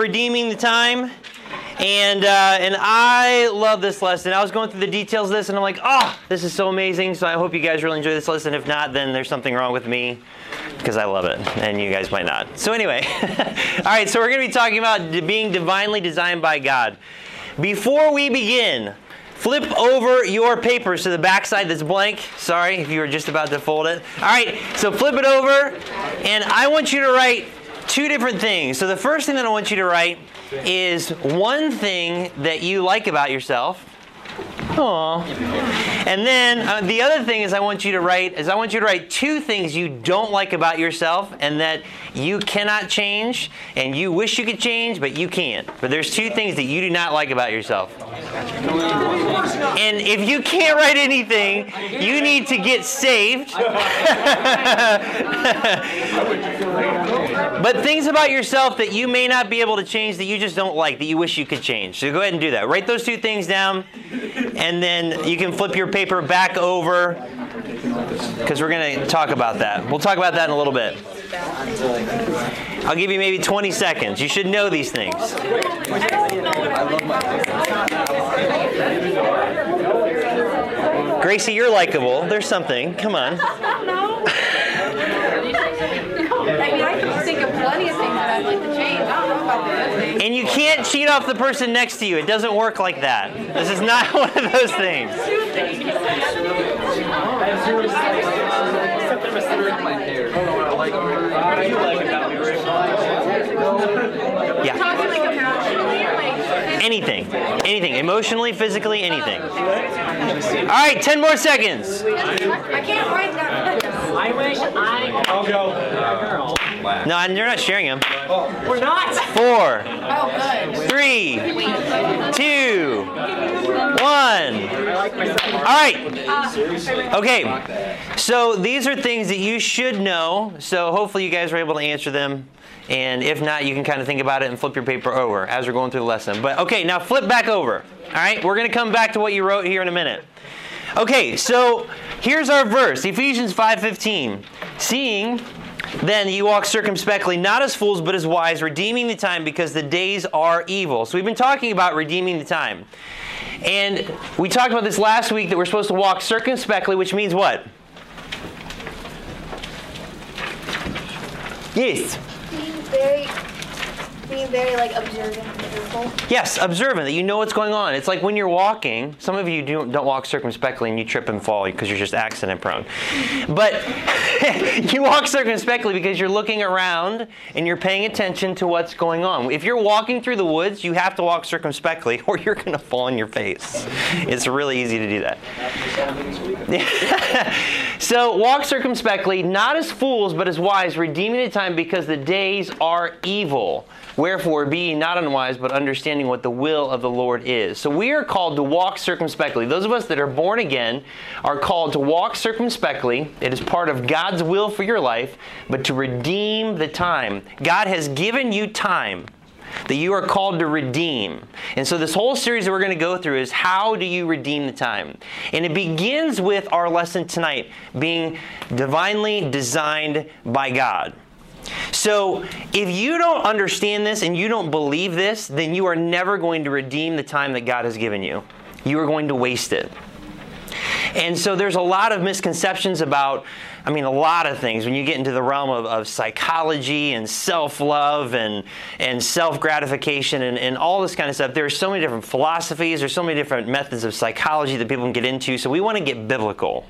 redeeming the time. And, uh, and I love this lesson. I was going through the details of this and I'm like, oh, this is so amazing. So I hope you guys really enjoy this lesson. If not, then there's something wrong with me because I love it and you guys might not. So, anyway, all right, so we're going to be talking about being divinely designed by God. Before we begin, flip over your papers to the back side that's blank. Sorry if you were just about to fold it. All right, so flip it over and I want you to write two different things. So, the first thing that I want you to write is one thing that you like about yourself. Aww. And then uh, the other thing is I want you to write is I want you to write two things you don't like about yourself and that you cannot change and you wish you could change but you can't. But there's two things that you do not like about yourself. And if you can't write anything, you need to get saved. but things about yourself that you may not be able to change that you just don't like that you wish you could change. So go ahead and do that. Write those two things down and then you can flip your paper back over because we're going to talk about that. We'll talk about that in a little bit. I'll give you maybe 20 seconds. You should know these things. Gracie, you're likable. There's something. Come on. I mean, I can think of plenty of things that I'd like to change. I don't know about the good things. And you can't cheat off the person next to you. It doesn't work like that. This is not one of those things. Yeah. Talking like emotionally, like Anything. Anything. Emotionally, physically, anything. All right, 10 more seconds. I can't write that. I wish I. I'll go. No, and you're not sharing them. We're not. Four, Oh, good. three, two, one. All right. Uh, okay. So these are things that you should know. So hopefully you guys were able to answer them. And if not, you can kind of think about it and flip your paper over as we're going through the lesson. But okay, now flip back over. All right, we're going to come back to what you wrote here in a minute. Okay, so here's our verse, Ephesians 5:15. Seeing then you walk circumspectly, not as fools, but as wise, redeeming the time because the days are evil. So we've been talking about redeeming the time. And we talked about this last week that we're supposed to walk circumspectly, which means what? Yes. being very being very like observant. Yes, observant, that you know what's going on. It's like when you're walking, some of you do, don't walk circumspectly and you trip and fall because you're just accident prone. But you walk circumspectly because you're looking around and you're paying attention to what's going on. If you're walking through the woods, you have to walk circumspectly or you're going to fall on your face. It's really easy to do that. so walk circumspectly, not as fools, but as wise, redeeming the time because the days are evil. Wherefore, be not unwise, but understanding what the will of the Lord is. So we are called to walk circumspectly. Those of us that are born again are called to walk circumspectly. It is part of God's will for your life, but to redeem the time. God has given you time that you are called to redeem. And so, this whole series that we're going to go through is how do you redeem the time? And it begins with our lesson tonight being divinely designed by God. So, if you don't understand this and you don't believe this, then you are never going to redeem the time that God has given you. You are going to waste it. And so there's a lot of misconceptions about, I mean, a lot of things when you get into the realm of, of psychology and self love and, and self gratification and, and all this kind of stuff. There's so many different philosophies, there's so many different methods of psychology that people can get into. So we want to get biblical.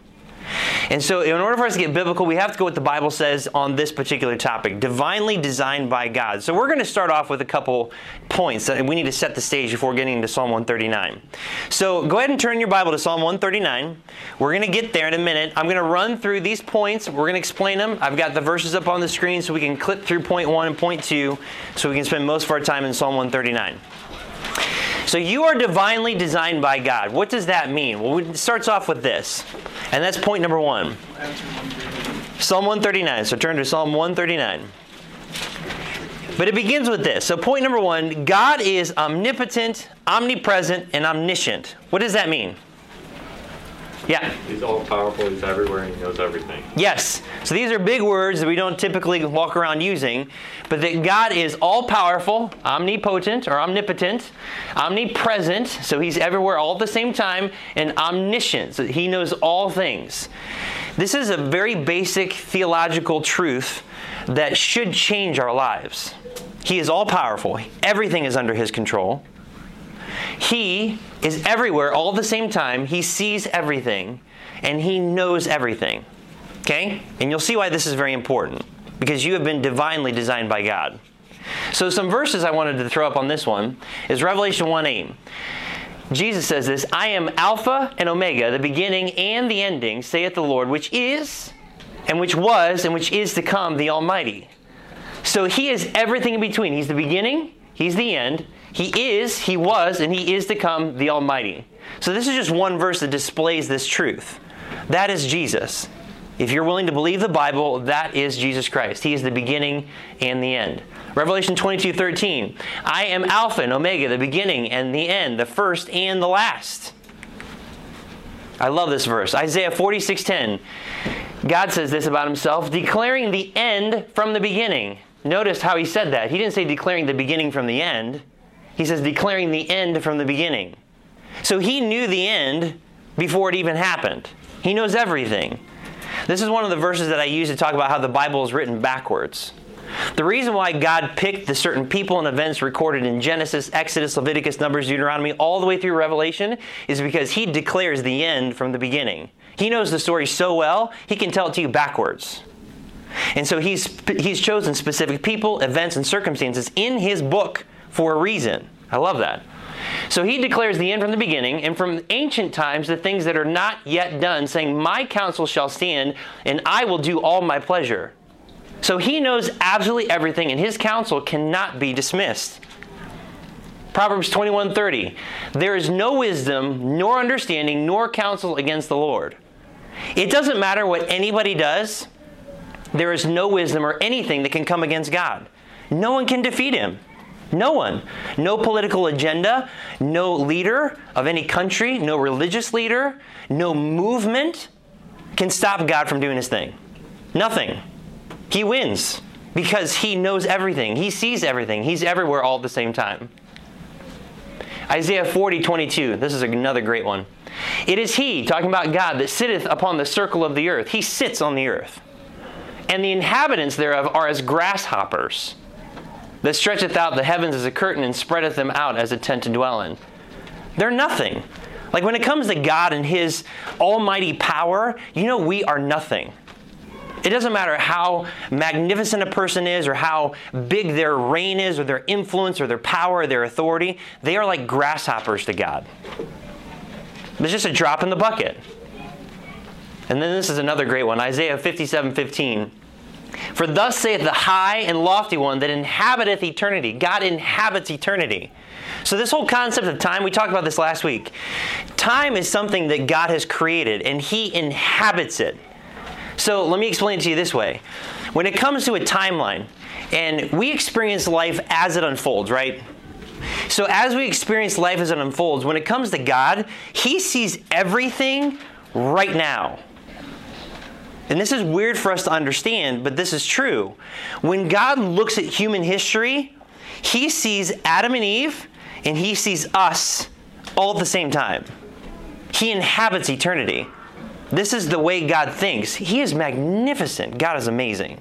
And so, in order for us to get biblical, we have to go what the Bible says on this particular topic divinely designed by God. So, we're going to start off with a couple points that we need to set the stage before getting into Psalm 139. So, go ahead and turn your Bible to Psalm 139. We're going to get there in a minute. I'm going to run through these points, we're going to explain them. I've got the verses up on the screen so we can clip through point one and point two so we can spend most of our time in Psalm 139. So you are divinely designed by God. What does that mean? Well, it starts off with this, and that's point number one. Psalm 139. So turn to Psalm 139. But it begins with this. So, point number one God is omnipotent, omnipresent, and omniscient. What does that mean? Yeah. He's all powerful, he's everywhere, and he knows everything. Yes. So these are big words that we don't typically walk around using, but that God is all powerful, omnipotent or omnipotent, omnipresent, so he's everywhere all at the same time, and omniscient, so he knows all things. This is a very basic theological truth that should change our lives. He is all powerful, everything is under his control. He is everywhere all at the same time. He sees everything and he knows everything. Okay? And you'll see why this is very important because you have been divinely designed by God. So, some verses I wanted to throw up on this one is Revelation 1 8. Jesus says this I am Alpha and Omega, the beginning and the ending, saith the Lord, which is, and which was, and which is to come, the Almighty. So, He is everything in between. He's the beginning, He's the end, He is, He was, and He is to come, the Almighty. So, this is just one verse that displays this truth. That is Jesus. If you're willing to believe the Bible, that is Jesus Christ. He is the beginning and the end. Revelation 22 13. I am Alpha and Omega, the beginning and the end, the first and the last. I love this verse. Isaiah 46 10. God says this about himself, declaring the end from the beginning. Notice how he said that. He didn't say declaring the beginning from the end, he says declaring the end from the beginning. So he knew the end before it even happened. He knows everything. This is one of the verses that I use to talk about how the Bible is written backwards. The reason why God picked the certain people and events recorded in Genesis, Exodus, Leviticus, Numbers, Deuteronomy, all the way through Revelation is because He declares the end from the beginning. He knows the story so well, He can tell it to you backwards. And so He's, he's chosen specific people, events, and circumstances in His book for a reason. I love that. So he declares the end from the beginning, and from ancient times the things that are not yet done, saying, My counsel shall stand, and I will do all my pleasure. So he knows absolutely everything, and his counsel cannot be dismissed. Proverbs 21:30. There is no wisdom, nor understanding, nor counsel against the Lord. It doesn't matter what anybody does, there is no wisdom or anything that can come against God. No one can defeat him. No one. No political agenda, no leader of any country, no religious leader, no movement can stop God from doing his thing. Nothing. He wins because he knows everything. He sees everything. He's everywhere all at the same time. Isaiah 40, 22. This is another great one. It is he, talking about God, that sitteth upon the circle of the earth. He sits on the earth. And the inhabitants thereof are as grasshoppers that stretcheth out the heavens as a curtain and spreadeth them out as a tent to dwell in. They're nothing. Like when it comes to God and His almighty power, you know, we are nothing. It doesn't matter how magnificent a person is or how big their reign is or their influence or their power or their authority, they are like grasshoppers to God. It's just a drop in the bucket. And then this is another great one Isaiah 57 15. For thus saith the high and lofty one that inhabiteth eternity. God inhabits eternity. So, this whole concept of time, we talked about this last week. Time is something that God has created, and He inhabits it. So, let me explain it to you this way. When it comes to a timeline, and we experience life as it unfolds, right? So, as we experience life as it unfolds, when it comes to God, He sees everything right now. And this is weird for us to understand, but this is true. When God looks at human history, He sees Adam and Eve and He sees us all at the same time. He inhabits eternity. This is the way God thinks. He is magnificent. God is amazing.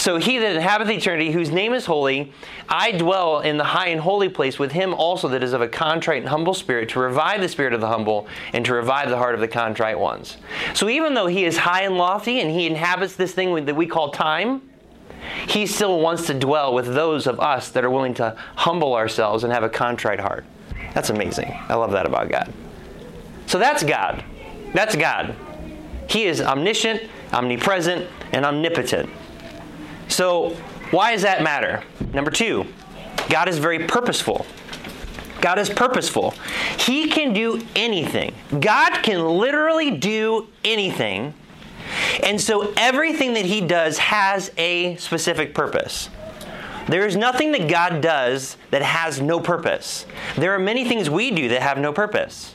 So he that inhabiteth eternity, whose name is holy, I dwell in the high and holy place with him also that is of a contrite and humble spirit, to revive the spirit of the humble and to revive the heart of the contrite ones. So even though he is high and lofty and he inhabits this thing that we call time, he still wants to dwell with those of us that are willing to humble ourselves and have a contrite heart. That's amazing. I love that about God. So that's God. That's God. He is omniscient, omnipresent, and omnipotent. So, why does that matter? Number two, God is very purposeful. God is purposeful. He can do anything. God can literally do anything. And so everything that He does has a specific purpose. There is nothing that God does that has no purpose. There are many things we do that have no purpose.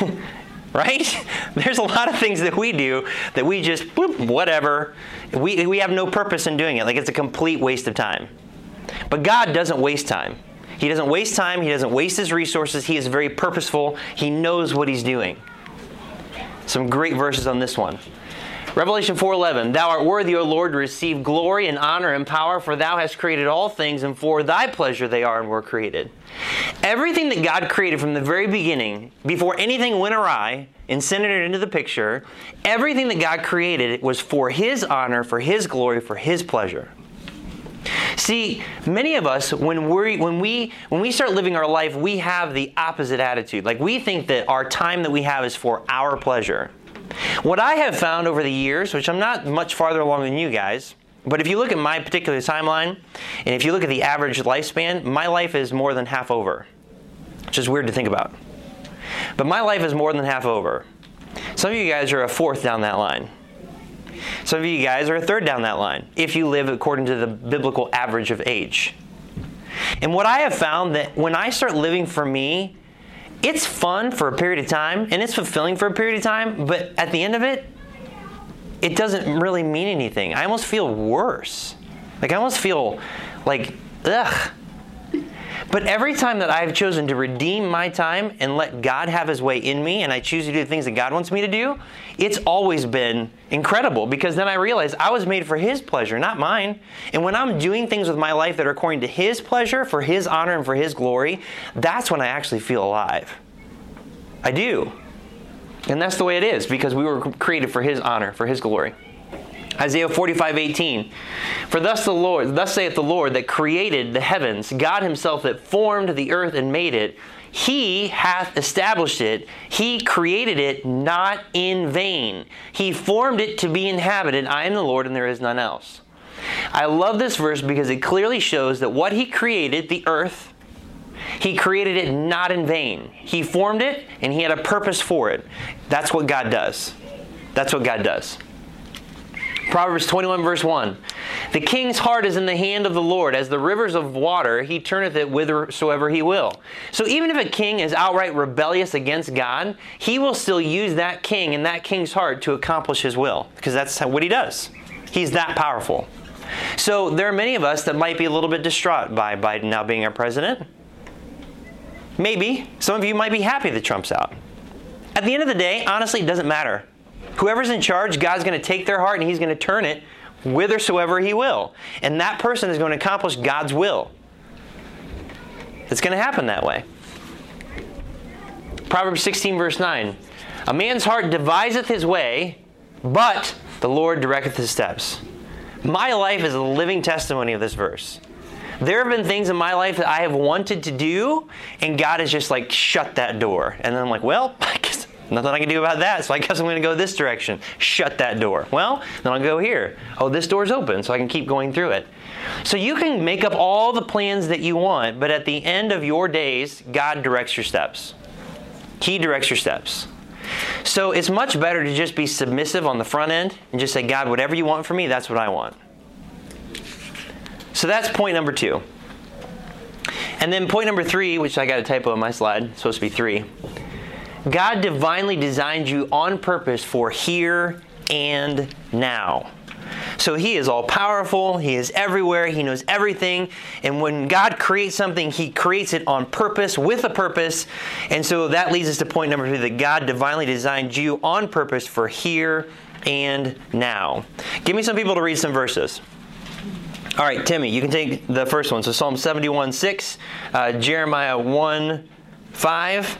right? There's a lot of things that we do that we just, whatever. We, we have no purpose in doing it. Like it's a complete waste of time. But God doesn't waste time. He doesn't waste time. He doesn't waste his resources. He is very purposeful. He knows what he's doing. Some great verses on this one. Revelation 4:11 Thou art worthy, O Lord, to receive glory and honor and power, for thou hast created all things, and for thy pleasure they are and were created. Everything that God created from the very beginning, before anything went awry and sent it into the picture, everything that God created was for his honor, for his glory, for his pleasure. See, many of us, when we when we when we start living our life, we have the opposite attitude. Like we think that our time that we have is for our pleasure. What I have found over the years, which I'm not much farther along than you guys, but if you look at my particular timeline, and if you look at the average lifespan, my life is more than half over. Which is weird to think about. But my life is more than half over. Some of you guys are a fourth down that line. Some of you guys are a third down that line if you live according to the biblical average of age. And what I have found that when I start living for me, it's fun for a period of time and it's fulfilling for a period of time, but at the end of it, it doesn't really mean anything. I almost feel worse. Like I almost feel like, ugh. But every time that I've chosen to redeem my time and let God have His way in me, and I choose to do the things that God wants me to do, it's always been incredible because then I realized I was made for His pleasure, not mine. And when I'm doing things with my life that are according to His pleasure, for His honor, and for His glory, that's when I actually feel alive. I do. And that's the way it is because we were created for His honor, for His glory. Isaiah 45, 18. For thus the Lord, thus saith the Lord that created the heavens, God himself that formed the earth and made it, he hath established it. He created it not in vain. He formed it to be inhabited. I am the Lord and there is none else. I love this verse because it clearly shows that what he created, the earth, he created it not in vain. He formed it and he had a purpose for it. That's what God does. That's what God does. Proverbs 21, verse 1. The king's heart is in the hand of the Lord. As the rivers of water, he turneth it whithersoever he will. So even if a king is outright rebellious against God, he will still use that king and that king's heart to accomplish his will, because that's what he does. He's that powerful. So there are many of us that might be a little bit distraught by Biden now being our president. Maybe. Some of you might be happy that Trump's out. At the end of the day, honestly, it doesn't matter. Whoever's in charge, God's going to take their heart and He's going to turn it whithersoever He will. And that person is going to accomplish God's will. It's going to happen that way. Proverbs 16, verse 9. A man's heart deviseth his way, but the Lord directeth his steps. My life is a living testimony of this verse. There have been things in my life that I have wanted to do, and God has just like shut that door. And then I'm like, well, I guess Nothing I can do about that, so I guess I'm going to go this direction. Shut that door. Well, then I'll go here. Oh, this door's open, so I can keep going through it. So you can make up all the plans that you want, but at the end of your days, God directs your steps. He directs your steps. So it's much better to just be submissive on the front end and just say, God, whatever you want for me, that's what I want. So that's point number two. And then point number three, which I got a typo on my slide, supposed to be three. God divinely designed you on purpose for here and now. So he is all powerful, he is everywhere, he knows everything. And when God creates something, he creates it on purpose, with a purpose. And so that leads us to point number three that God divinely designed you on purpose for here and now. Give me some people to read some verses. All right, Timmy, you can take the first one. So Psalm 71 6, uh, Jeremiah 1 5.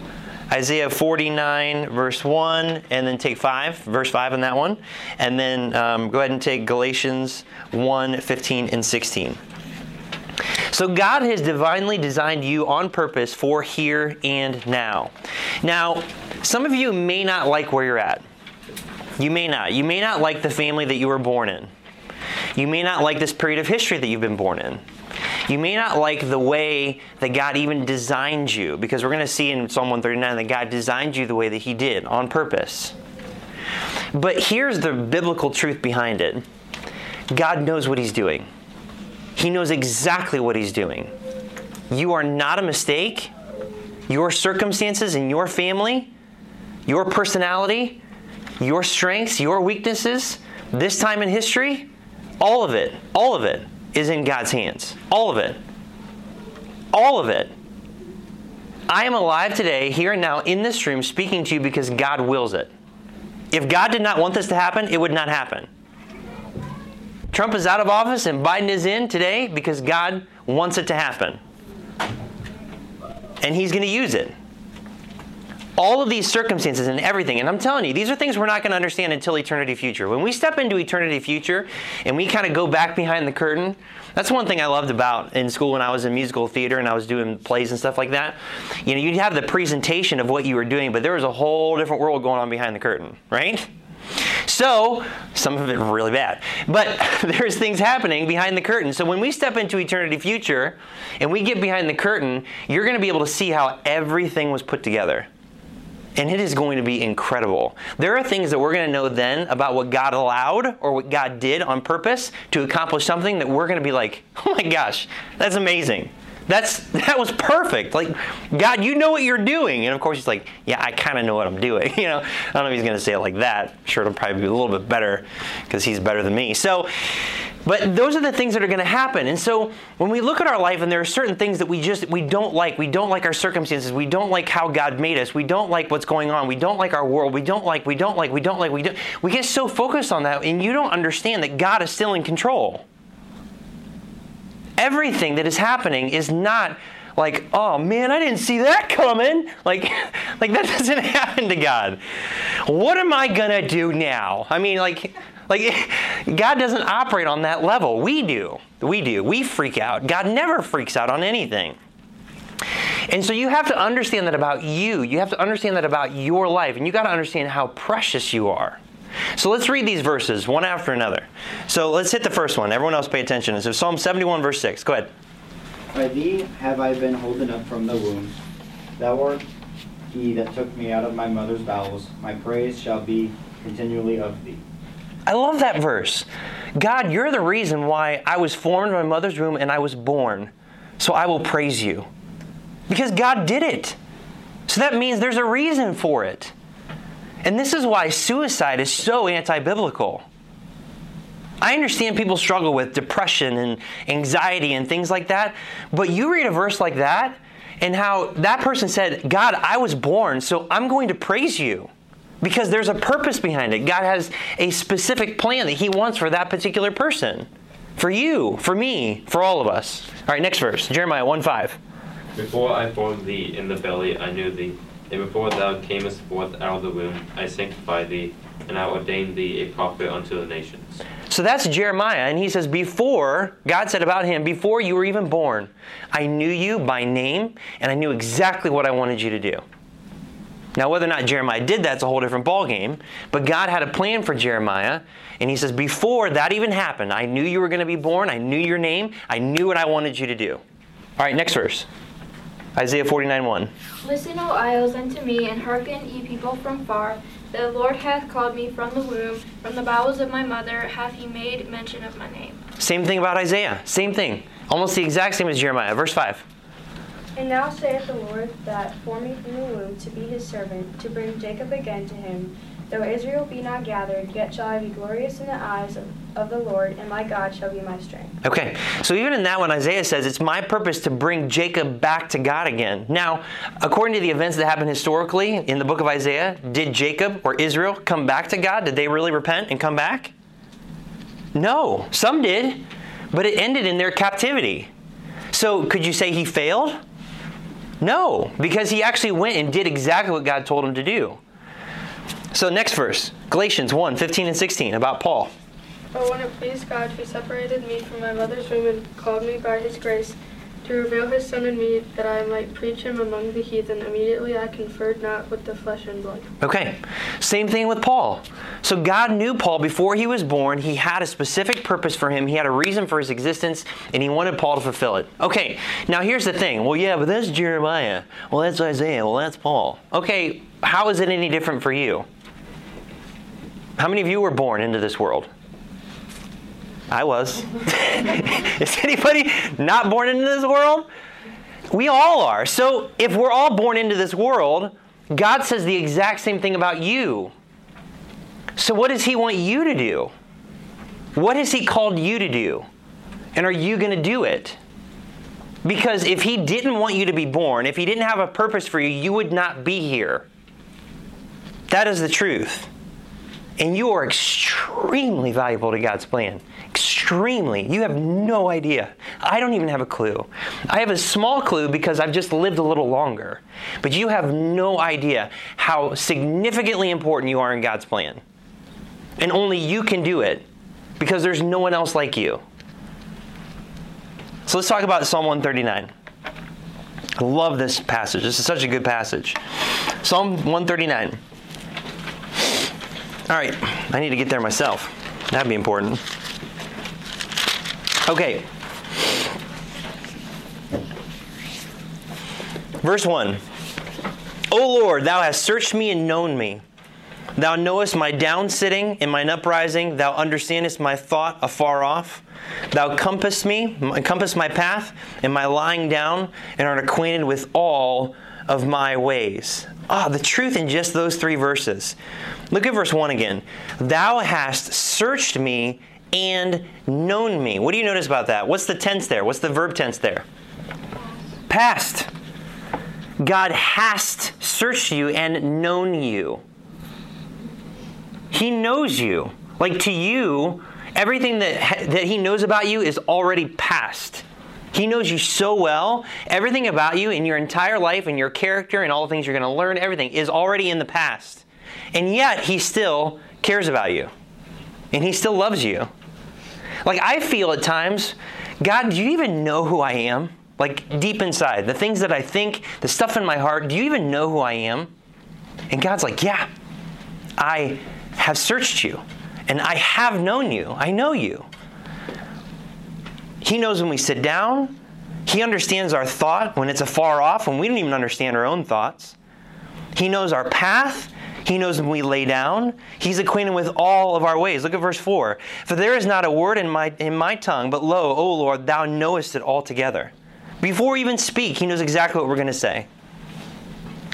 Isaiah 49, verse 1, and then take 5, verse 5 on that one. And then um, go ahead and take Galatians 1, 15, and 16. So God has divinely designed you on purpose for here and now. Now, some of you may not like where you're at. You may not. You may not like the family that you were born in. You may not like this period of history that you've been born in. You may not like the way that God even designed you, because we're going to see in Psalm 139 that God designed you the way that He did on purpose. But here's the biblical truth behind it God knows what He's doing, He knows exactly what He's doing. You are not a mistake. Your circumstances and your family, your personality, your strengths, your weaknesses, this time in history, all of it, all of it is in God's hands. All of it. All of it. I am alive today, here and now, in this room, speaking to you because God wills it. If God did not want this to happen, it would not happen. Trump is out of office and Biden is in today because God wants it to happen. And He's going to use it. All of these circumstances and everything, and I'm telling you, these are things we're not going to understand until eternity future. When we step into eternity future and we kind of go back behind the curtain, that's one thing I loved about in school when I was in musical theater and I was doing plays and stuff like that. You know, you'd have the presentation of what you were doing, but there was a whole different world going on behind the curtain, right? So, some of it really bad. But there's things happening behind the curtain. So, when we step into eternity future and we get behind the curtain, you're going to be able to see how everything was put together. And it is going to be incredible. There are things that we're going to know then about what God allowed or what God did on purpose to accomplish something that we're going to be like, oh my gosh, that's amazing. That's that was perfect. Like, God, you know what you're doing. And of course he's like, Yeah, I kind of know what I'm doing. You know, I don't know if he's gonna say it like that. I'm sure it'll probably be a little bit better because he's better than me. So but those are the things that are going to happen. And so when we look at our life and there are certain things that we just we don't like, we don't like our circumstances, we don't like how God made us, we don't like what's going on, we don't like our world, we don't like, we don't like, we don't like, we don't we get so focused on that and you don't understand that God is still in control everything that is happening is not like, oh man, I didn't see that coming. Like, like that doesn't happen to God. What am I gonna do now? I mean, like, like God doesn't operate on that level. We do. We do. We freak out. God never freaks out on anything. And so you have to understand that about you. You have to understand that about your life. And you got to understand how precious you are. So let's read these verses one after another. So let's hit the first one. Everyone else pay attention. So Psalm 71, verse 6. Go ahead. By thee have I been holden up from the womb. Thou art he that took me out of my mother's bowels. My praise shall be continually of thee. I love that verse. God, you're the reason why I was formed in my mother's womb and I was born. So I will praise you. Because God did it. So that means there's a reason for it. And this is why suicide is so anti biblical. I understand people struggle with depression and anxiety and things like that, but you read a verse like that and how that person said, God, I was born, so I'm going to praise you because there's a purpose behind it. God has a specific plan that He wants for that particular person, for you, for me, for all of us. All right, next verse Jeremiah 1 5. Before I formed thee in the belly, I knew thee. And before thou camest forth out of the womb, I sanctified thee, and I ordained thee a prophet unto the nations. So that's Jeremiah, and he says, Before, God said about him, before you were even born, I knew you by name, and I knew exactly what I wanted you to do. Now, whether or not Jeremiah did that's a whole different ballgame, but God had a plan for Jeremiah, and he says, Before that even happened, I knew you were going to be born, I knew your name, I knew what I wanted you to do. All right, next verse Isaiah 49 1. Listen, O isles, unto me, and hearken, ye people from far. The Lord hath called me from the womb, from the bowels of my mother hath he made mention of my name. Same thing about Isaiah. Same thing. Almost the exact same as Jeremiah. Verse 5. And now saith the Lord that formed me from the womb to be his servant, to bring Jacob again to him. Though Israel be not gathered, yet shall I be glorious in the eyes of, of the Lord, and my God shall be my strength. Okay, so even in that one, Isaiah says, It's my purpose to bring Jacob back to God again. Now, according to the events that happened historically in the book of Isaiah, did Jacob or Israel come back to God? Did they really repent and come back? No, some did, but it ended in their captivity. So could you say he failed? No, because he actually went and did exactly what God told him to do. So, next verse Galatians 1 15 and 16 about Paul. But when it pleased God who separated me from my mother's womb and called me by his grace to reveal his Son in me that I might preach him among the heathen, immediately I conferred not with the flesh and blood. Okay, same thing with Paul. So God knew Paul before he was born. He had a specific purpose for him, he had a reason for his existence, and he wanted Paul to fulfill it. Okay, now here's the thing. Well, yeah, but that's Jeremiah. Well, that's Isaiah. Well, that's Paul. Okay, how is it any different for you? How many of you were born into this world? I was. Is anybody not born into this world? We all are. So if we're all born into this world, God says the exact same thing about you. So, what does He want you to do? What has He called you to do? And are you going to do it? Because if He didn't want you to be born, if He didn't have a purpose for you, you would not be here. That is the truth. And you are extremely valuable to God's plan. Extremely. You have no idea. I don't even have a clue. I have a small clue because I've just lived a little longer. But you have no idea how significantly important you are in God's plan. And only you can do it because there's no one else like you. So let's talk about Psalm 139. I love this passage. This is such a good passage. Psalm 139. All right, I need to get there myself. That'd be important. Okay. Verse 1 O Lord, thou hast searched me and known me. Thou knowest my down sitting and mine uprising. Thou understandest my thought afar off. Thou compassest me, compass my path and my lying down, and art acquainted with all of my ways. Ah, the truth in just those three verses. Look at verse 1 again. Thou hast searched me and known me. What do you notice about that? What's the tense there? What's the verb tense there? Past. God has searched you and known you. He knows you. Like to you, everything that, that He knows about you is already past. He knows you so well. Everything about you in your entire life and your character and all the things you're going to learn, everything is already in the past. And yet, He still cares about you. And He still loves you. Like, I feel at times, God, do you even know who I am? Like, deep inside, the things that I think, the stuff in my heart, do you even know who I am? And God's like, yeah, I have searched you and I have known you. I know you. He knows when we sit down. He understands our thought when it's afar off, when we don't even understand our own thoughts. He knows our path. He knows when we lay down. He's acquainted with all of our ways. Look at verse 4. For there is not a word in my, in my tongue, but lo, O Lord, thou knowest it altogether. Before we even speak, he knows exactly what we're going to say.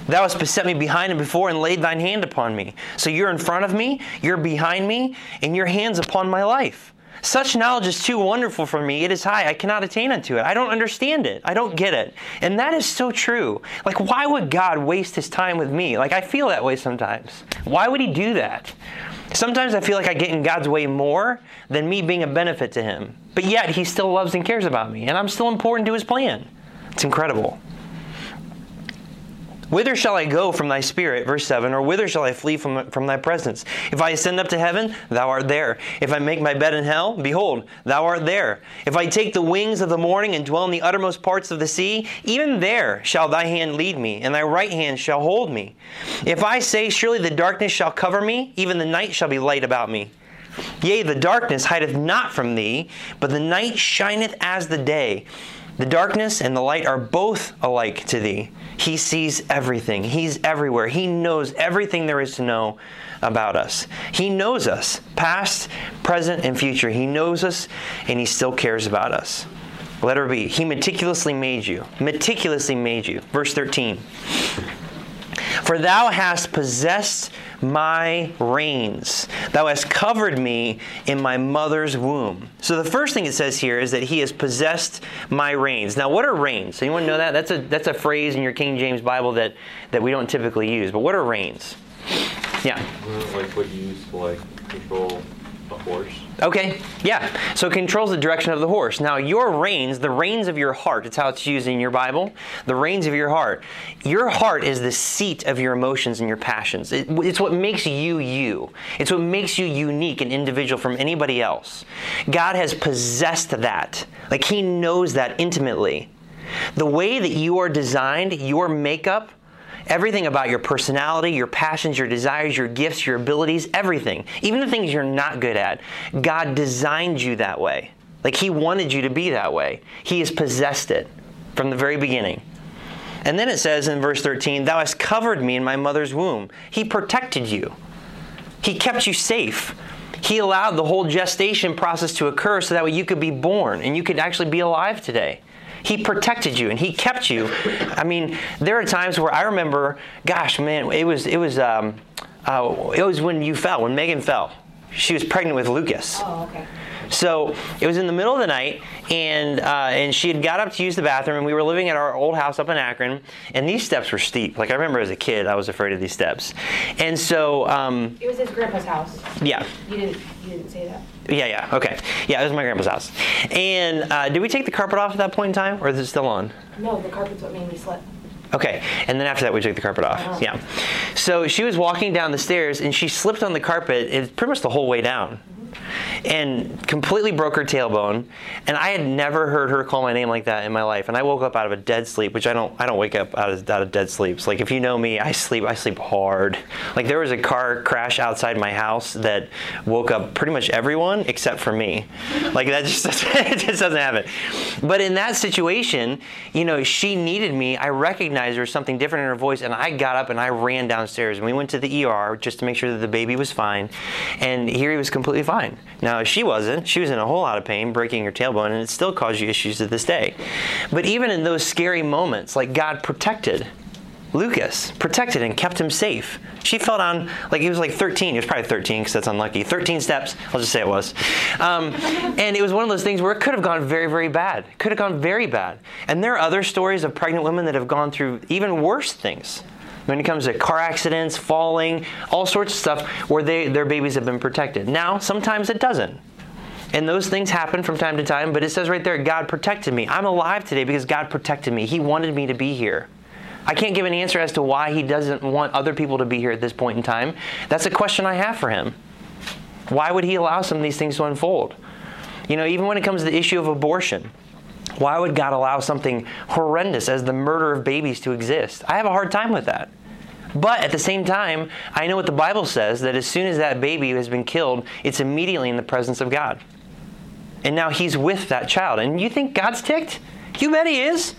Thou hast beset me behind and before and laid thine hand upon me. So you're in front of me, you're behind me, and your hand's upon my life. Such knowledge is too wonderful for me. It is high. I cannot attain unto it. I don't understand it. I don't get it. And that is so true. Like, why would God waste his time with me? Like, I feel that way sometimes. Why would he do that? Sometimes I feel like I get in God's way more than me being a benefit to him. But yet, he still loves and cares about me, and I'm still important to his plan. It's incredible. Whither shall I go from thy spirit? Verse 7 Or whither shall I flee from, from thy presence? If I ascend up to heaven, thou art there. If I make my bed in hell, behold, thou art there. If I take the wings of the morning and dwell in the uttermost parts of the sea, even there shall thy hand lead me, and thy right hand shall hold me. If I say, Surely the darkness shall cover me, even the night shall be light about me. Yea, the darkness hideth not from thee, but the night shineth as the day. The darkness and the light are both alike to thee. He sees everything. He's everywhere. He knows everything there is to know about us. He knows us, past, present, and future. He knows us, and He still cares about us. Letter B. He meticulously made you. Meticulously made you. Verse 13. For thou hast possessed my reins. Thou hast covered me in my mother's womb. So the first thing it says here is that he has possessed my reins. Now, what are reins? Anyone know that? That's a that's a phrase in your King James Bible that that we don't typically use. But what are reins? Yeah. Like what you use to like control a horse. Okay, yeah. So it controls the direction of the horse. Now, your reins, the reins of your heart, it's how it's used in your Bible, the reins of your heart. Your heart is the seat of your emotions and your passions. It, it's what makes you you. It's what makes you unique and individual from anybody else. God has possessed that. Like, He knows that intimately. The way that you are designed, your makeup, everything about your personality, your passions, your desires, your gifts, your abilities, everything, even the things you're not good at. God designed you that way. Like He wanted you to be that way. He has possessed it from the very beginning. And then it says in verse 13, Thou hast covered me in my mother's womb. He protected you, He kept you safe. He allowed the whole gestation process to occur so that way you could be born and you could actually be alive today. He protected you and he kept you. I mean, there are times where I remember, gosh, man, it was it was um, uh, it was when you fell, when Megan fell. She was pregnant with Lucas. Oh, okay. So it was in the middle of the night, and uh, and she had got up to use the bathroom, and we were living at our old house up in Akron, and these steps were steep. Like I remember as a kid, I was afraid of these steps, and so um, It was his grandpa's house. yeah. You didn't. You didn't say that. Yeah, yeah, okay. Yeah, it was my grandpa's house. And uh, did we take the carpet off at that point in time, or is it still on? No, the carpet's what made me slip. Okay, and then after that, we took the carpet off. Uh-huh. Yeah. So she was walking down the stairs and she slipped on the carpet, it's pretty much the whole way down, and completely broke her tailbone. And I had never heard her call my name like that in my life. And I woke up out of a dead sleep, which I don't. I don't wake up out of, out of dead sleeps. Like if you know me, I sleep. I sleep hard. Like there was a car crash outside my house that woke up pretty much everyone except for me. Like that just it just doesn't happen. But in that situation, you know, she needed me. I recognized there was something different in her voice, and I got up and I ran downstairs. And we went to the ER just to make sure that the baby was fine. And here he was completely fine. Now she wasn't. She was in a whole lot of pain, breaking her tailbone, and it still caused you issues to this day. But even in those scary moments, like God protected. Lucas protected and kept him safe. She fell down like he was like 13. He was probably 13 because that's unlucky. 13 steps. I'll just say it was. Um, and it was one of those things where it could have gone very, very bad. Could have gone very bad. And there are other stories of pregnant women that have gone through even worse things when it comes to car accidents, falling, all sorts of stuff where they, their babies have been protected. Now, sometimes it doesn't. And those things happen from time to time, but it says right there, God protected me. I'm alive today because God protected me. He wanted me to be here. I can't give an answer as to why He doesn't want other people to be here at this point in time. That's a question I have for Him. Why would He allow some of these things to unfold? You know, even when it comes to the issue of abortion, why would God allow something horrendous as the murder of babies to exist? I have a hard time with that. But at the same time, I know what the Bible says that as soon as that baby has been killed, it's immediately in the presence of God. And now he's with that child. And you think God's ticked? You bet he is.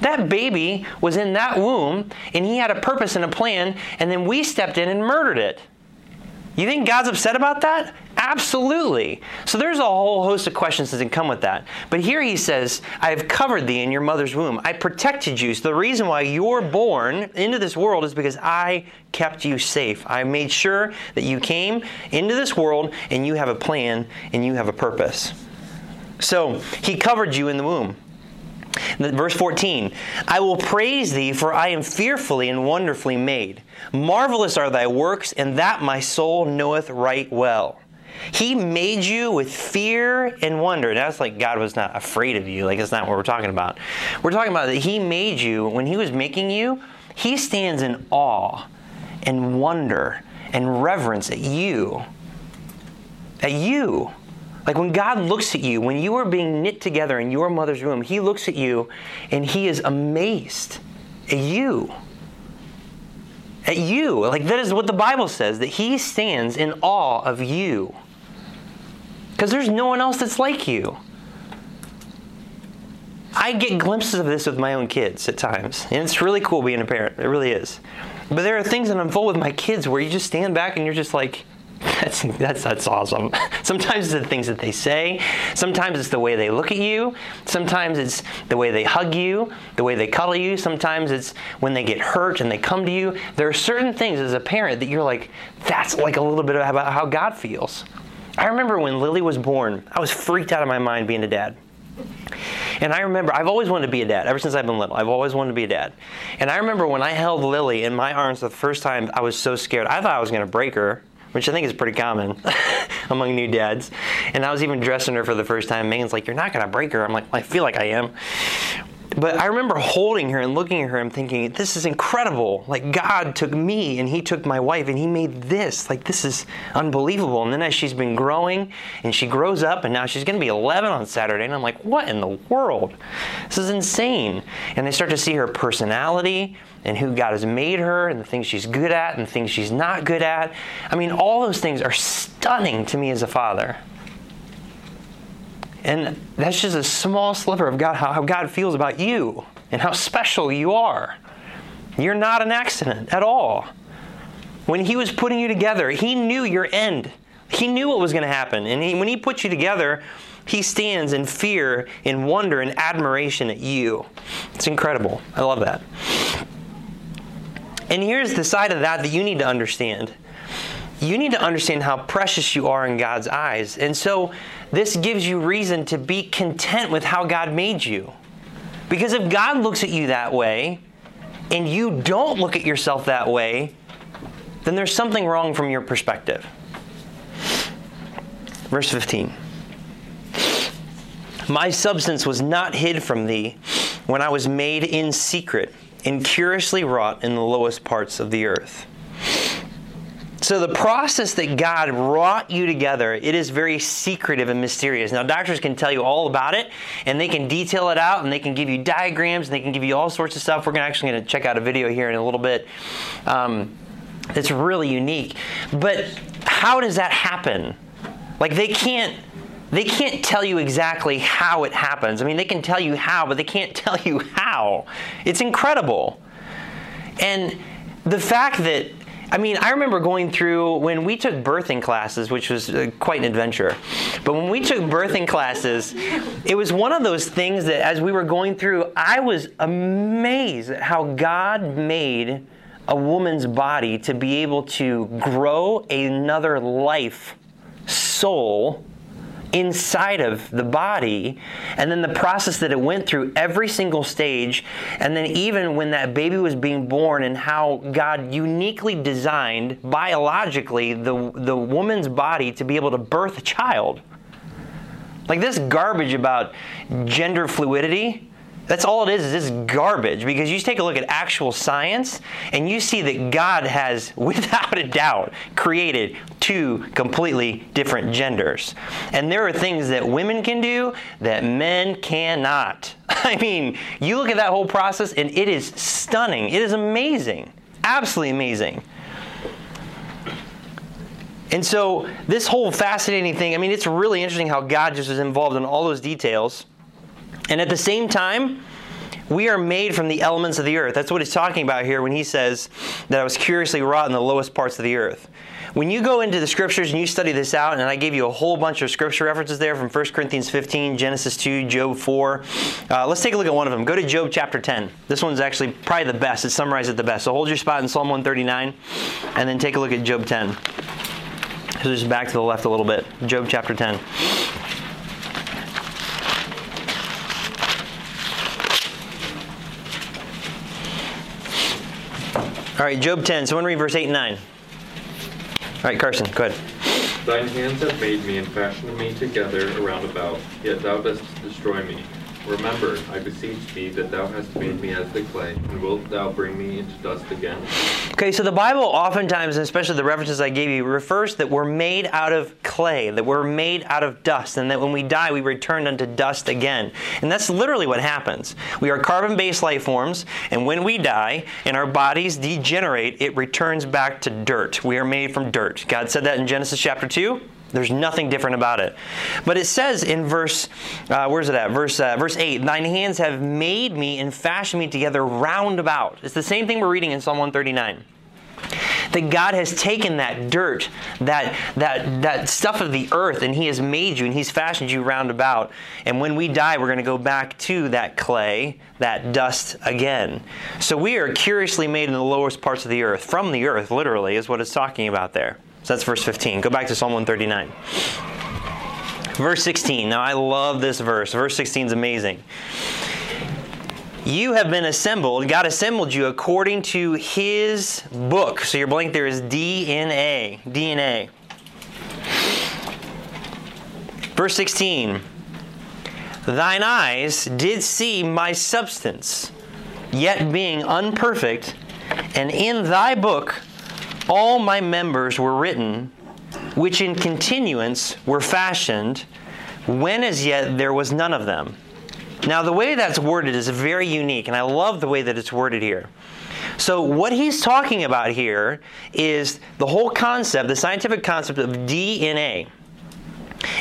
That baby was in that womb and he had a purpose and a plan, and then we stepped in and murdered it. You think God's upset about that? Absolutely. So there's a whole host of questions that can come with that. But here he says, I have covered thee in your mother's womb. I protected you. So the reason why you're born into this world is because I kept you safe. I made sure that you came into this world and you have a plan and you have a purpose. So he covered you in the womb. Verse 14 I will praise thee, for I am fearfully and wonderfully made. Marvelous are thy works, and that my soul knoweth right well. He made you with fear and wonder. That's like God was not afraid of you. Like, that's not what we're talking about. We're talking about that He made you, when He was making you, He stands in awe and wonder and reverence at you. At you. Like when God looks at you, when you are being knit together in your mother's womb, He looks at you and He is amazed at you. At you. Like that is what the Bible says, that He stands in awe of you. Because there's no one else that's like you. I get glimpses of this with my own kids at times, and it's really cool being a parent. It really is. But there are things that unfold with my kids where you just stand back and you're just like, that's, that's, that's awesome. Sometimes it's the things that they say. Sometimes it's the way they look at you. Sometimes it's the way they hug you, the way they cuddle you. Sometimes it's when they get hurt and they come to you. There are certain things as a parent that you're like, that's like a little bit about how God feels. I remember when Lily was born, I was freaked out of my mind being a dad. And I remember, I've always wanted to be a dad, ever since I've been little. I've always wanted to be a dad. And I remember when I held Lily in my arms the first time, I was so scared. I thought I was going to break her, which I think is pretty common among new dads. And I was even dressing her for the first time. Megan's like, You're not going to break her. I'm like, I feel like I am. But I remember holding her and looking at her and thinking, this is incredible. Like, God took me and He took my wife and He made this. Like, this is unbelievable. And then as she's been growing and she grows up and now she's going to be 11 on Saturday, and I'm like, what in the world? This is insane. And I start to see her personality and who God has made her and the things she's good at and the things she's not good at. I mean, all those things are stunning to me as a father. And that's just a small sliver of God, how, God feels about you and how special you are. You're not an accident at all. When He was putting you together, He knew your end He knew what was going to happen. And he, when he put you together, he stands in fear, in wonder, and admiration at you. It's incredible. I love that. And here's the side of that that you need to understand. You need to understand how precious you are in God's eyes. And so this gives you reason to be content with how God made you. Because if God looks at you that way and you don't look at yourself that way, then there's something wrong from your perspective. Verse 15 My substance was not hid from thee when I was made in secret and curiously wrought in the lowest parts of the earth. So the process that God wrought you together, it is very secretive and mysterious. Now doctors can tell you all about it and they can detail it out and they can give you diagrams and they can give you all sorts of stuff. We're actually going to check out a video here in a little bit. Um, it's really unique. But how does that happen? Like they can't they can't tell you exactly how it happens. I mean, they can tell you how, but they can't tell you how. It's incredible. And the fact that I mean, I remember going through when we took birthing classes, which was uh, quite an adventure. But when we took birthing classes, it was one of those things that as we were going through, I was amazed at how God made a woman's body to be able to grow another life, soul, inside of the body and then the process that it went through every single stage and then even when that baby was being born and how God uniquely designed biologically the the woman's body to be able to birth a child. Like this garbage about gender fluidity that's all it is, is this garbage. Because you take a look at actual science and you see that God has, without a doubt, created two completely different genders. And there are things that women can do that men cannot. I mean, you look at that whole process and it is stunning. It is amazing. Absolutely amazing. And so, this whole fascinating thing, I mean, it's really interesting how God just is involved in all those details. And at the same time, we are made from the elements of the earth. That's what he's talking about here when he says that I was curiously wrought in the lowest parts of the earth. When you go into the scriptures and you study this out, and I gave you a whole bunch of scripture references there from 1 Corinthians 15, Genesis 2, Job 4. Uh, let's take a look at one of them. Go to Job chapter 10. This one's actually probably the best. It summarizes it the best. So hold your spot in Psalm 139, and then take a look at Job 10. So just back to the left a little bit. Job chapter 10. All right, Job 10. Someone read verse 8 and 9. All right, Carson, go ahead. Thine hands have made me and fashioned me together around about, yet thou dost destroy me. Remember, I beseech thee, that thou hast made me as the clay, and wilt thou bring me into dust again? Okay, so the Bible oftentimes, and especially the references I gave you, refers that we're made out of clay, that we're made out of dust, and that when we die, we return unto dust again. And that's literally what happens. We are carbon based life forms, and when we die and our bodies degenerate, it returns back to dirt. We are made from dirt. God said that in Genesis chapter 2. There's nothing different about it. But it says in verse, uh, where's it at? Verse, uh, verse 8, Thine hands have made me and fashioned me together round about. It's the same thing we're reading in Psalm 139 that God has taken that dirt, that, that, that stuff of the earth, and He has made you and He's fashioned you round about. And when we die, we're going to go back to that clay, that dust again. So we are curiously made in the lowest parts of the earth, from the earth, literally, is what it's talking about there. So that's verse 15. Go back to Psalm 139. Verse 16. Now I love this verse. Verse 16 is amazing. You have been assembled, God assembled you according to his book. So your blank there is DNA. DNA. Verse 16. Thine eyes did see my substance, yet being unperfect, and in thy book all my members were written, which in continuance were fashioned, when as yet there was none of them. Now, the way that's worded is very unique, and I love the way that it's worded here. So, what he's talking about here is the whole concept, the scientific concept of DNA.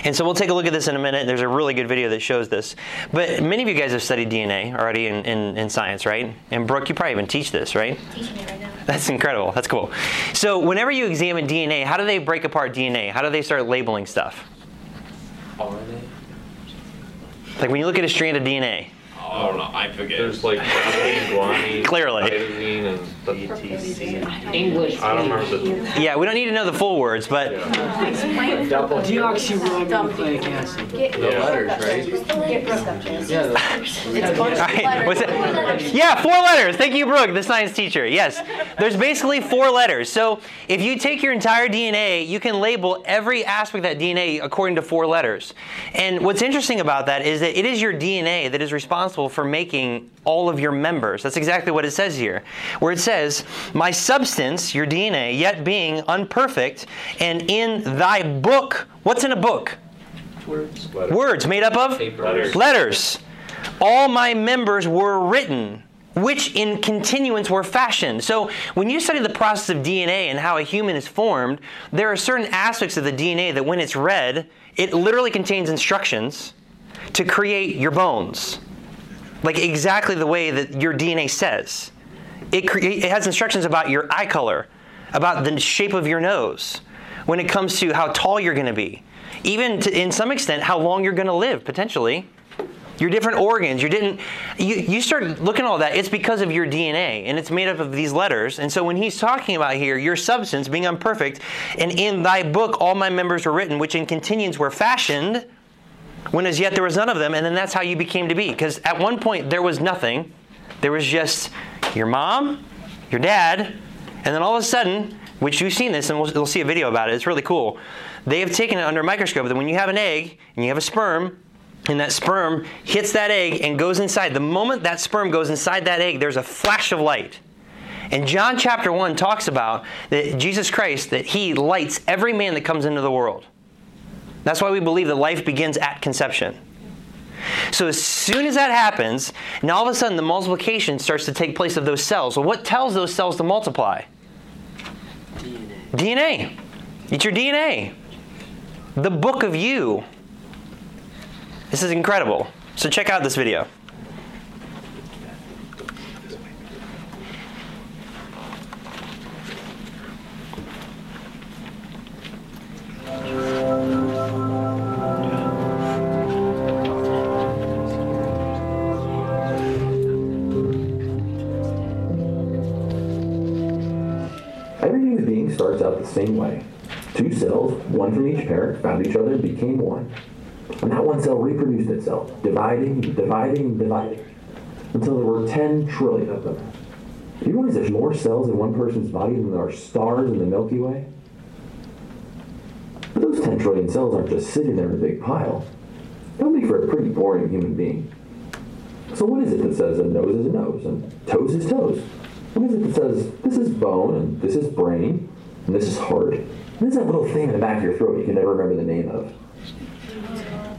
And so we'll take a look at this in a minute. There's a really good video that shows this. But many of you guys have studied DNA already in, in, in science, right? And Brooke, you probably even teach this, right? Teaching it right now. That's incredible. That's cool. So whenever you examine DNA, how do they break apart DNA? How do they start labeling stuff? Like when you look at a strand of DNA, Oh no, I forget. There's like protein, guanine, Clearly. cytosine, and the, English. I don't remember the. yeah, we don't need to know the full words, but Deoxyribonucleic acid. Get, The letters, right? Get Brooke. Yeah. It's a bunch of right, what's letters. it? Yeah, four letters. Thank you, Brooke, the science teacher. Yes, there's basically four letters. So if you take your entire DNA, you can label every aspect of that DNA according to four letters. And what's interesting about that is that it is your DNA that is responsible for making all of your members. That's exactly what it says here, where it says, "My substance, your DNA, yet being unperfect, and in thy book." What's in a book? Words. Words made up of Letters. letters. All my members were written, which in continuance were fashioned. So when you study the process of DNA and how a human is formed, there are certain aspects of the DNA that when it's read, it literally contains instructions to create your bones. Like exactly the way that your DNA says. It, cre- it has instructions about your eye color, about the shape of your nose, when it comes to how tall you're going to be, even to, in some extent how long you're going to live potentially. Your different organs, you didn't you, you start looking at all that, it's because of your DNA and it's made up of these letters. And so when he's talking about here, your substance being unperfect, and in thy book all my members were written, which in continuance were fashioned, when as yet there was none of them, and then that's how you became to be. Because at one point there was nothing. There was just your mom, your dad, and then all of a sudden, which you've seen this, and we'll, we'll see a video about it, it's really cool. They have taken it under a microscope that when you have an egg and you have a sperm, and that sperm hits that egg and goes inside, the moment that sperm goes inside that egg, there's a flash of light. And John chapter 1 talks about that Jesus Christ, that he lights every man that comes into the world. That's why we believe that life begins at conception. So as soon as that happens, now all of a sudden the multiplication starts to take place of those cells. Well, what tells those cells to multiply? DNA. DNA. It's your DNA. The book of you. This is incredible. So check out this video. The same way. Two cells, one from each parent, found each other and became one. And that one cell reproduced itself, dividing, dividing, dividing, until there were 10 trillion of them. Do you realize there's more cells in one person's body than there are stars in the Milky Way? But those 10 trillion cells aren't just sitting there in a big pile. That would make for a pretty boring human being. So what is it that says a nose is a nose and toes is toes? What is it that says this is bone and this is brain and this is hard. And there's that little thing in the back of your throat you can never remember the name of.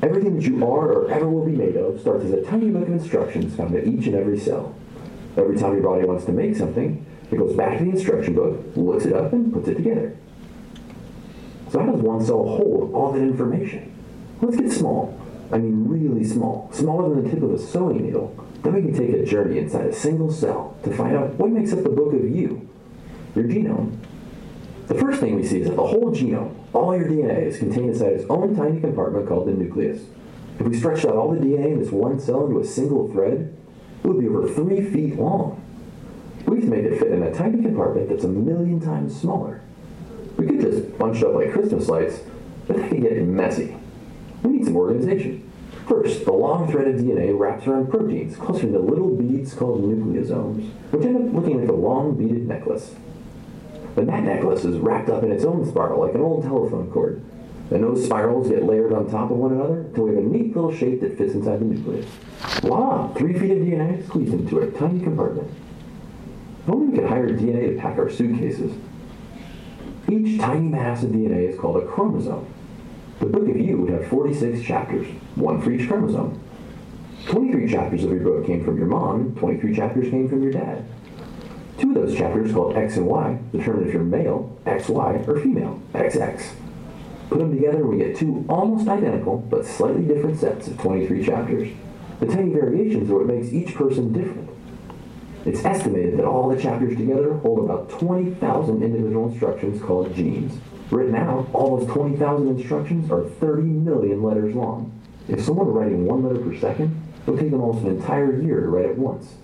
Everything that you are or ever will be made of starts as a tiny book of instructions found in each and every cell. Every time your body wants to make something, it goes back to the instruction book, looks it up, and puts it together. So how does one cell hold all that information? Let's get small. I mean really small. Smaller than the tip of a sewing needle. Then we can take a journey inside a single cell to find out what makes up the book of you, your genome. The first thing we see is that the whole genome, all your DNA, is contained inside its own tiny compartment called the nucleus. If we stretched out all the DNA in this one cell into a single thread, it would be over three feet long. We've made it fit in a tiny compartment that's a million times smaller. We could just bunch up like Christmas lights, but that could get messy. We need some organization. First, the long thread of DNA wraps around proteins clustered into little beads called nucleosomes, which end up looking like a long beaded necklace. Then that necklace is wrapped up in its own spiral like an old telephone cord. And those spirals get layered on top of one another until we have a neat little shape that fits inside the nucleus. Voila! Three feet of DNA squeezed into a tiny compartment. If only we could hire DNA to pack our suitcases. Each tiny mass of DNA is called a chromosome. The book of you would have 46 chapters, one for each chromosome. 23 chapters of your book came from your mom, 23 chapters came from your dad. Two of those chapters, called X and Y, determine if you're male, XY, or female, XX. Put them together and we get two almost identical but slightly different sets of 23 chapters. The tiny variations are what makes each person different. It's estimated that all the chapters together hold about 20,000 individual instructions called genes. Written out, all those 20,000 instructions are 30 million letters long. If someone were writing one letter per second, it would take them almost an entire year to write it once.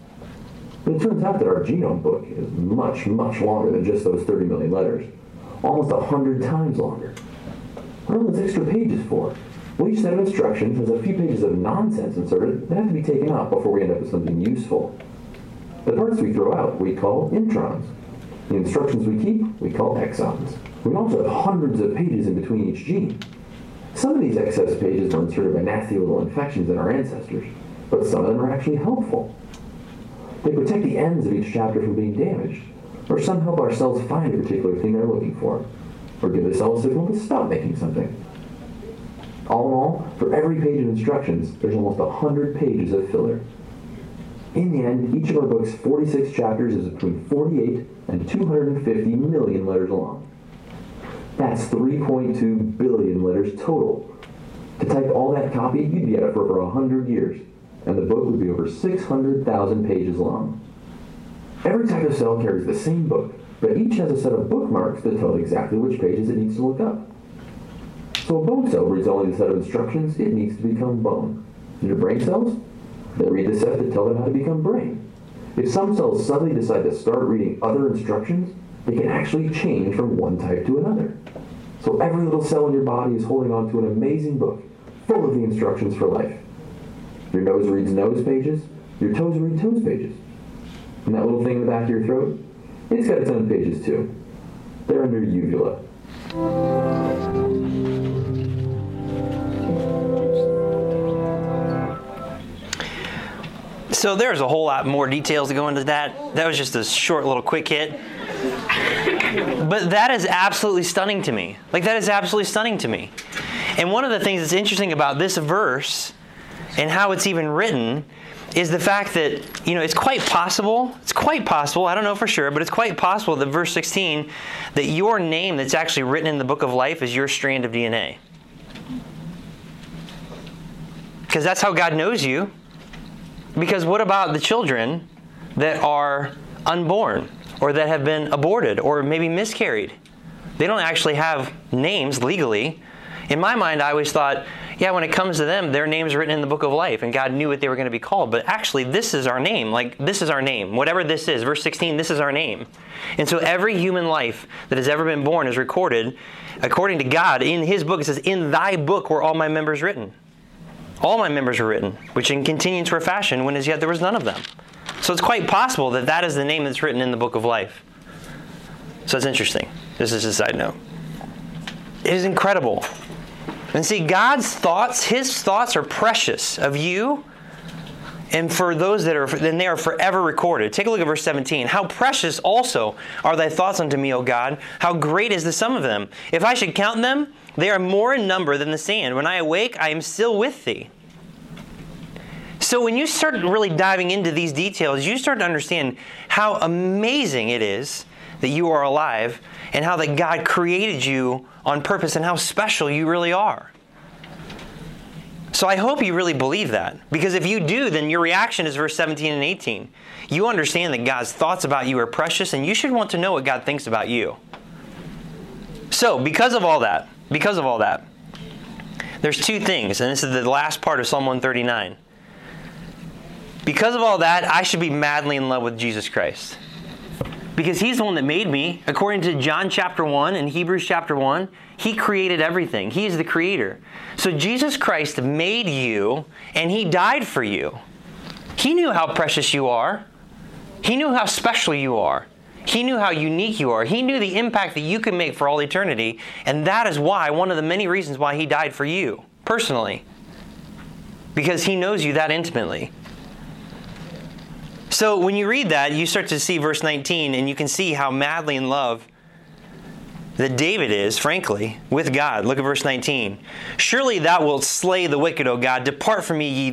It turns out that our genome book is much, much longer than just those 30 million letters. Almost 100 times longer. What are those extra pages for? Well, each set of instructions has a few pages of nonsense inserted that have to be taken out before we end up with something useful. The parts we throw out we call introns. The instructions we keep we call exons. We also have hundreds of pages in between each gene. Some of these excess pages were inserted by nasty little infections in our ancestors, but some of them are actually helpful. They protect the ends of each chapter from being damaged, or some help our cells find a particular thing they're looking for, or give the cell a signal to stop making something. All in all, for every page of instructions, there's almost 100 pages of filler. In the end, each of our book's 46 chapters is between 48 and 250 million letters long. That's 3.2 billion letters total. To type all that copy, you'd be at it for over 100 years, and the book would be over 600,000 pages long. Every type of cell carries the same book, but each has a set of bookmarks that tell it exactly which pages it needs to look up. So a bone cell reads only the set of instructions it needs to become bone. And your brain cells? They read the set that tell them how to become brain. If some cells suddenly decide to start reading other instructions, they can actually change from one type to another. So every little cell in your body is holding on to an amazing book full of the instructions for life. Your nose reads nose pages, your toes read toes pages. And that little thing in the back of your throat, it's got its own pages too. They're under uvula. So there's a whole lot more details to go into that. That was just a short little quick hit. But that is absolutely stunning to me. Like, that is absolutely stunning to me. And one of the things that's interesting about this verse and how it's even written is the fact that, you know, it's quite possible, it's quite possible, I don't know for sure, but it's quite possible that verse 16, that your name that's actually written in the book of life is your strand of DNA. Because that's how God knows you. Because what about the children that are unborn or that have been aborted or maybe miscarried? They don't actually have names legally. In my mind, I always thought, yeah, when it comes to them, their name's written in the book of life and God knew what they were going to be called. But actually, this is our name. Like, this is our name. Whatever this is, verse 16, this is our name. And so every human life that has ever been born is recorded according to God. In His book, it says, In thy book were all my members written. All my members were written, which in continuance were fashioned when as yet there was none of them. So it's quite possible that that is the name that's written in the book of life. So it's interesting. This is a side note. It is incredible. And see, God's thoughts, His thoughts are precious of you and for those that are, then they are forever recorded. Take a look at verse 17. How precious also are thy thoughts unto me, O God. How great is the sum of them. If I should count them, they are more in number than the sand. When I awake, I am still with thee. So when you start really diving into these details, you start to understand how amazing it is that you are alive and how that God created you on purpose and how special you really are. So I hope you really believe that. Because if you do, then your reaction is verse 17 and 18. You understand that God's thoughts about you are precious and you should want to know what God thinks about you. So, because of all that, because of all that, there's two things, and this is the last part of Psalm 139. Because of all that, I should be madly in love with Jesus Christ. Because he's the one that made me. According to John chapter 1 and Hebrews chapter 1, he created everything. He is the creator. So Jesus Christ made you and he died for you. He knew how precious you are. He knew how special you are. He knew how unique you are. He knew the impact that you can make for all eternity. And that is why, one of the many reasons why he died for you, personally. Because he knows you that intimately. So when you read that, you start to see verse 19, and you can see how madly in love that David is, frankly, with God. Look at verse 19. Surely thou wilt slay the wicked, O God. Depart from me, ye,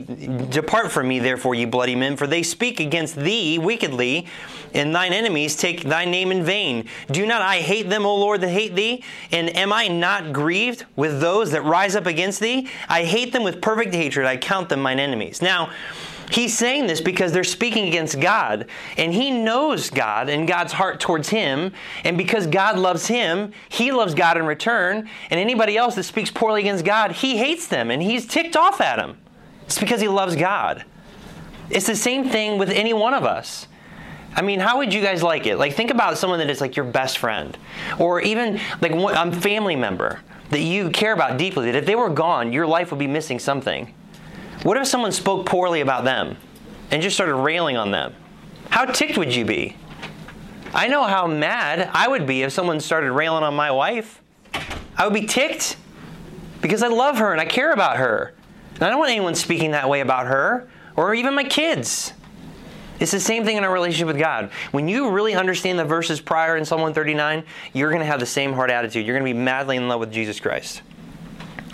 depart from me, therefore, ye bloody men, for they speak against thee wickedly, and thine enemies take thy name in vain. Do not I hate them, O Lord, that hate thee? And am I not grieved with those that rise up against thee? I hate them with perfect hatred. I count them mine enemies. Now, He's saying this because they're speaking against God, and he knows God and God's heart towards him. And because God loves him, he loves God in return. And anybody else that speaks poorly against God, he hates them and he's ticked off at them. It's because he loves God. It's the same thing with any one of us. I mean, how would you guys like it? Like, think about someone that is like your best friend, or even like a family member that you care about deeply, that if they were gone, your life would be missing something. What if someone spoke poorly about them and just started railing on them? How ticked would you be? I know how mad I would be if someone started railing on my wife. I would be ticked because I love her and I care about her. And I don't want anyone speaking that way about her or even my kids. It's the same thing in our relationship with God. When you really understand the verses prior in Psalm 139, you're going to have the same heart attitude. You're going to be madly in love with Jesus Christ.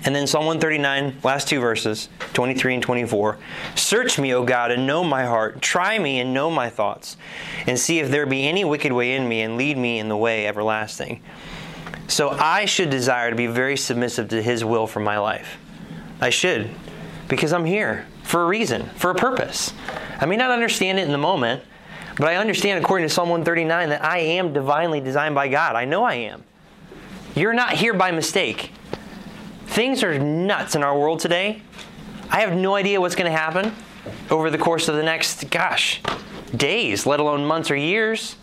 And then Psalm 139, last two verses, 23 and 24. Search me, O God, and know my heart. Try me and know my thoughts, and see if there be any wicked way in me, and lead me in the way everlasting. So I should desire to be very submissive to His will for my life. I should, because I'm here for a reason, for a purpose. I may not understand it in the moment, but I understand, according to Psalm 139, that I am divinely designed by God. I know I am. You're not here by mistake. Things are nuts in our world today. I have no idea what's going to happen over the course of the next, gosh, days, let alone months or years.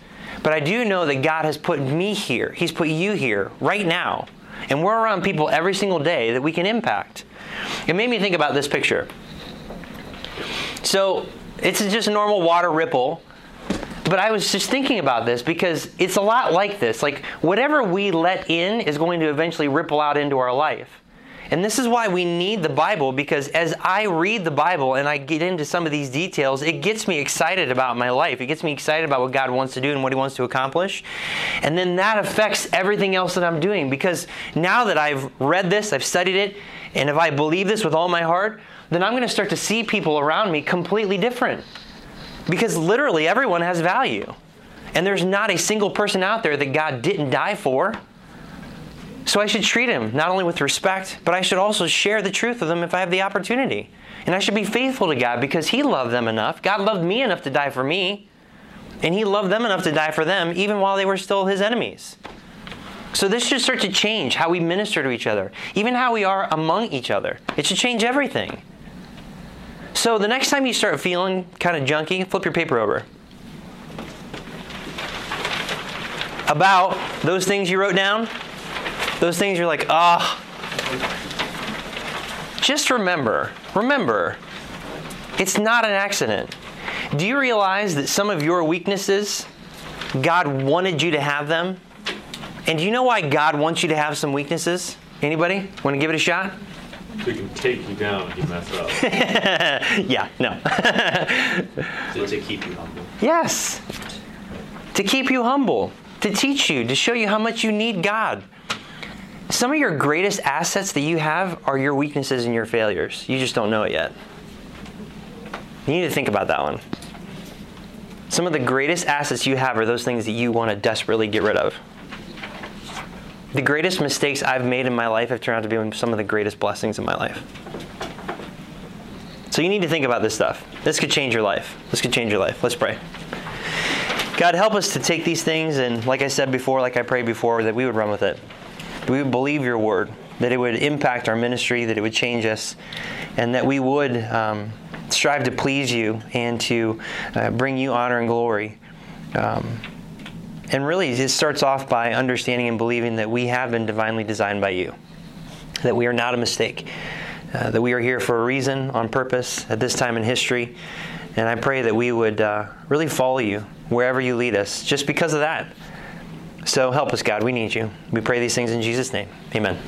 But I do know that God has put me here. He's put you here right now. And we're around people every single day that we can impact. It made me think about this picture. So it's just a normal water ripple. But I was just thinking about this because it's a lot like this. Like, whatever we let in is going to eventually ripple out into our life. And this is why we need the Bible because as I read the Bible and I get into some of these details, it gets me excited about my life. It gets me excited about what God wants to do and what He wants to accomplish. And then that affects everything else that I'm doing because now that I've read this, I've studied it, and if I believe this with all my heart, then I'm going to start to see people around me completely different. Because literally everyone has value. And there's not a single person out there that God didn't die for. So I should treat him not only with respect, but I should also share the truth with them if I have the opportunity. And I should be faithful to God because he loved them enough. God loved me enough to die for me. And he loved them enough to die for them even while they were still his enemies. So this should start to change how we minister to each other, even how we are among each other. It should change everything. So the next time you start feeling kind of junky, flip your paper over. About those things you wrote down, those things you're like, ah. Oh. Just remember, remember, it's not an accident. Do you realize that some of your weaknesses, God wanted you to have them? And do you know why God wants you to have some weaknesses? Anybody want to give it a shot? So he can take you down if you mess up. yeah, no. so to keep you humble. Yes. To keep you humble, to teach you, to show you how much you need God. Some of your greatest assets that you have are your weaknesses and your failures. You just don't know it yet. You need to think about that one. Some of the greatest assets you have are those things that you want to desperately get rid of. The greatest mistakes I've made in my life have turned out to be some of the greatest blessings in my life. So you need to think about this stuff. This could change your life. This could change your life. Let's pray. God, help us to take these things and, like I said before, like I prayed before, that we would run with it we would believe your word, that it would impact our ministry, that it would change us, and that we would um, strive to please you and to uh, bring you honor and glory. Um, and really, it starts off by understanding and believing that we have been divinely designed by you, that we are not a mistake, uh, that we are here for a reason, on purpose, at this time in history. And I pray that we would uh, really follow you wherever you lead us, just because of that. So help us, God. We need you. We pray these things in Jesus' name. Amen.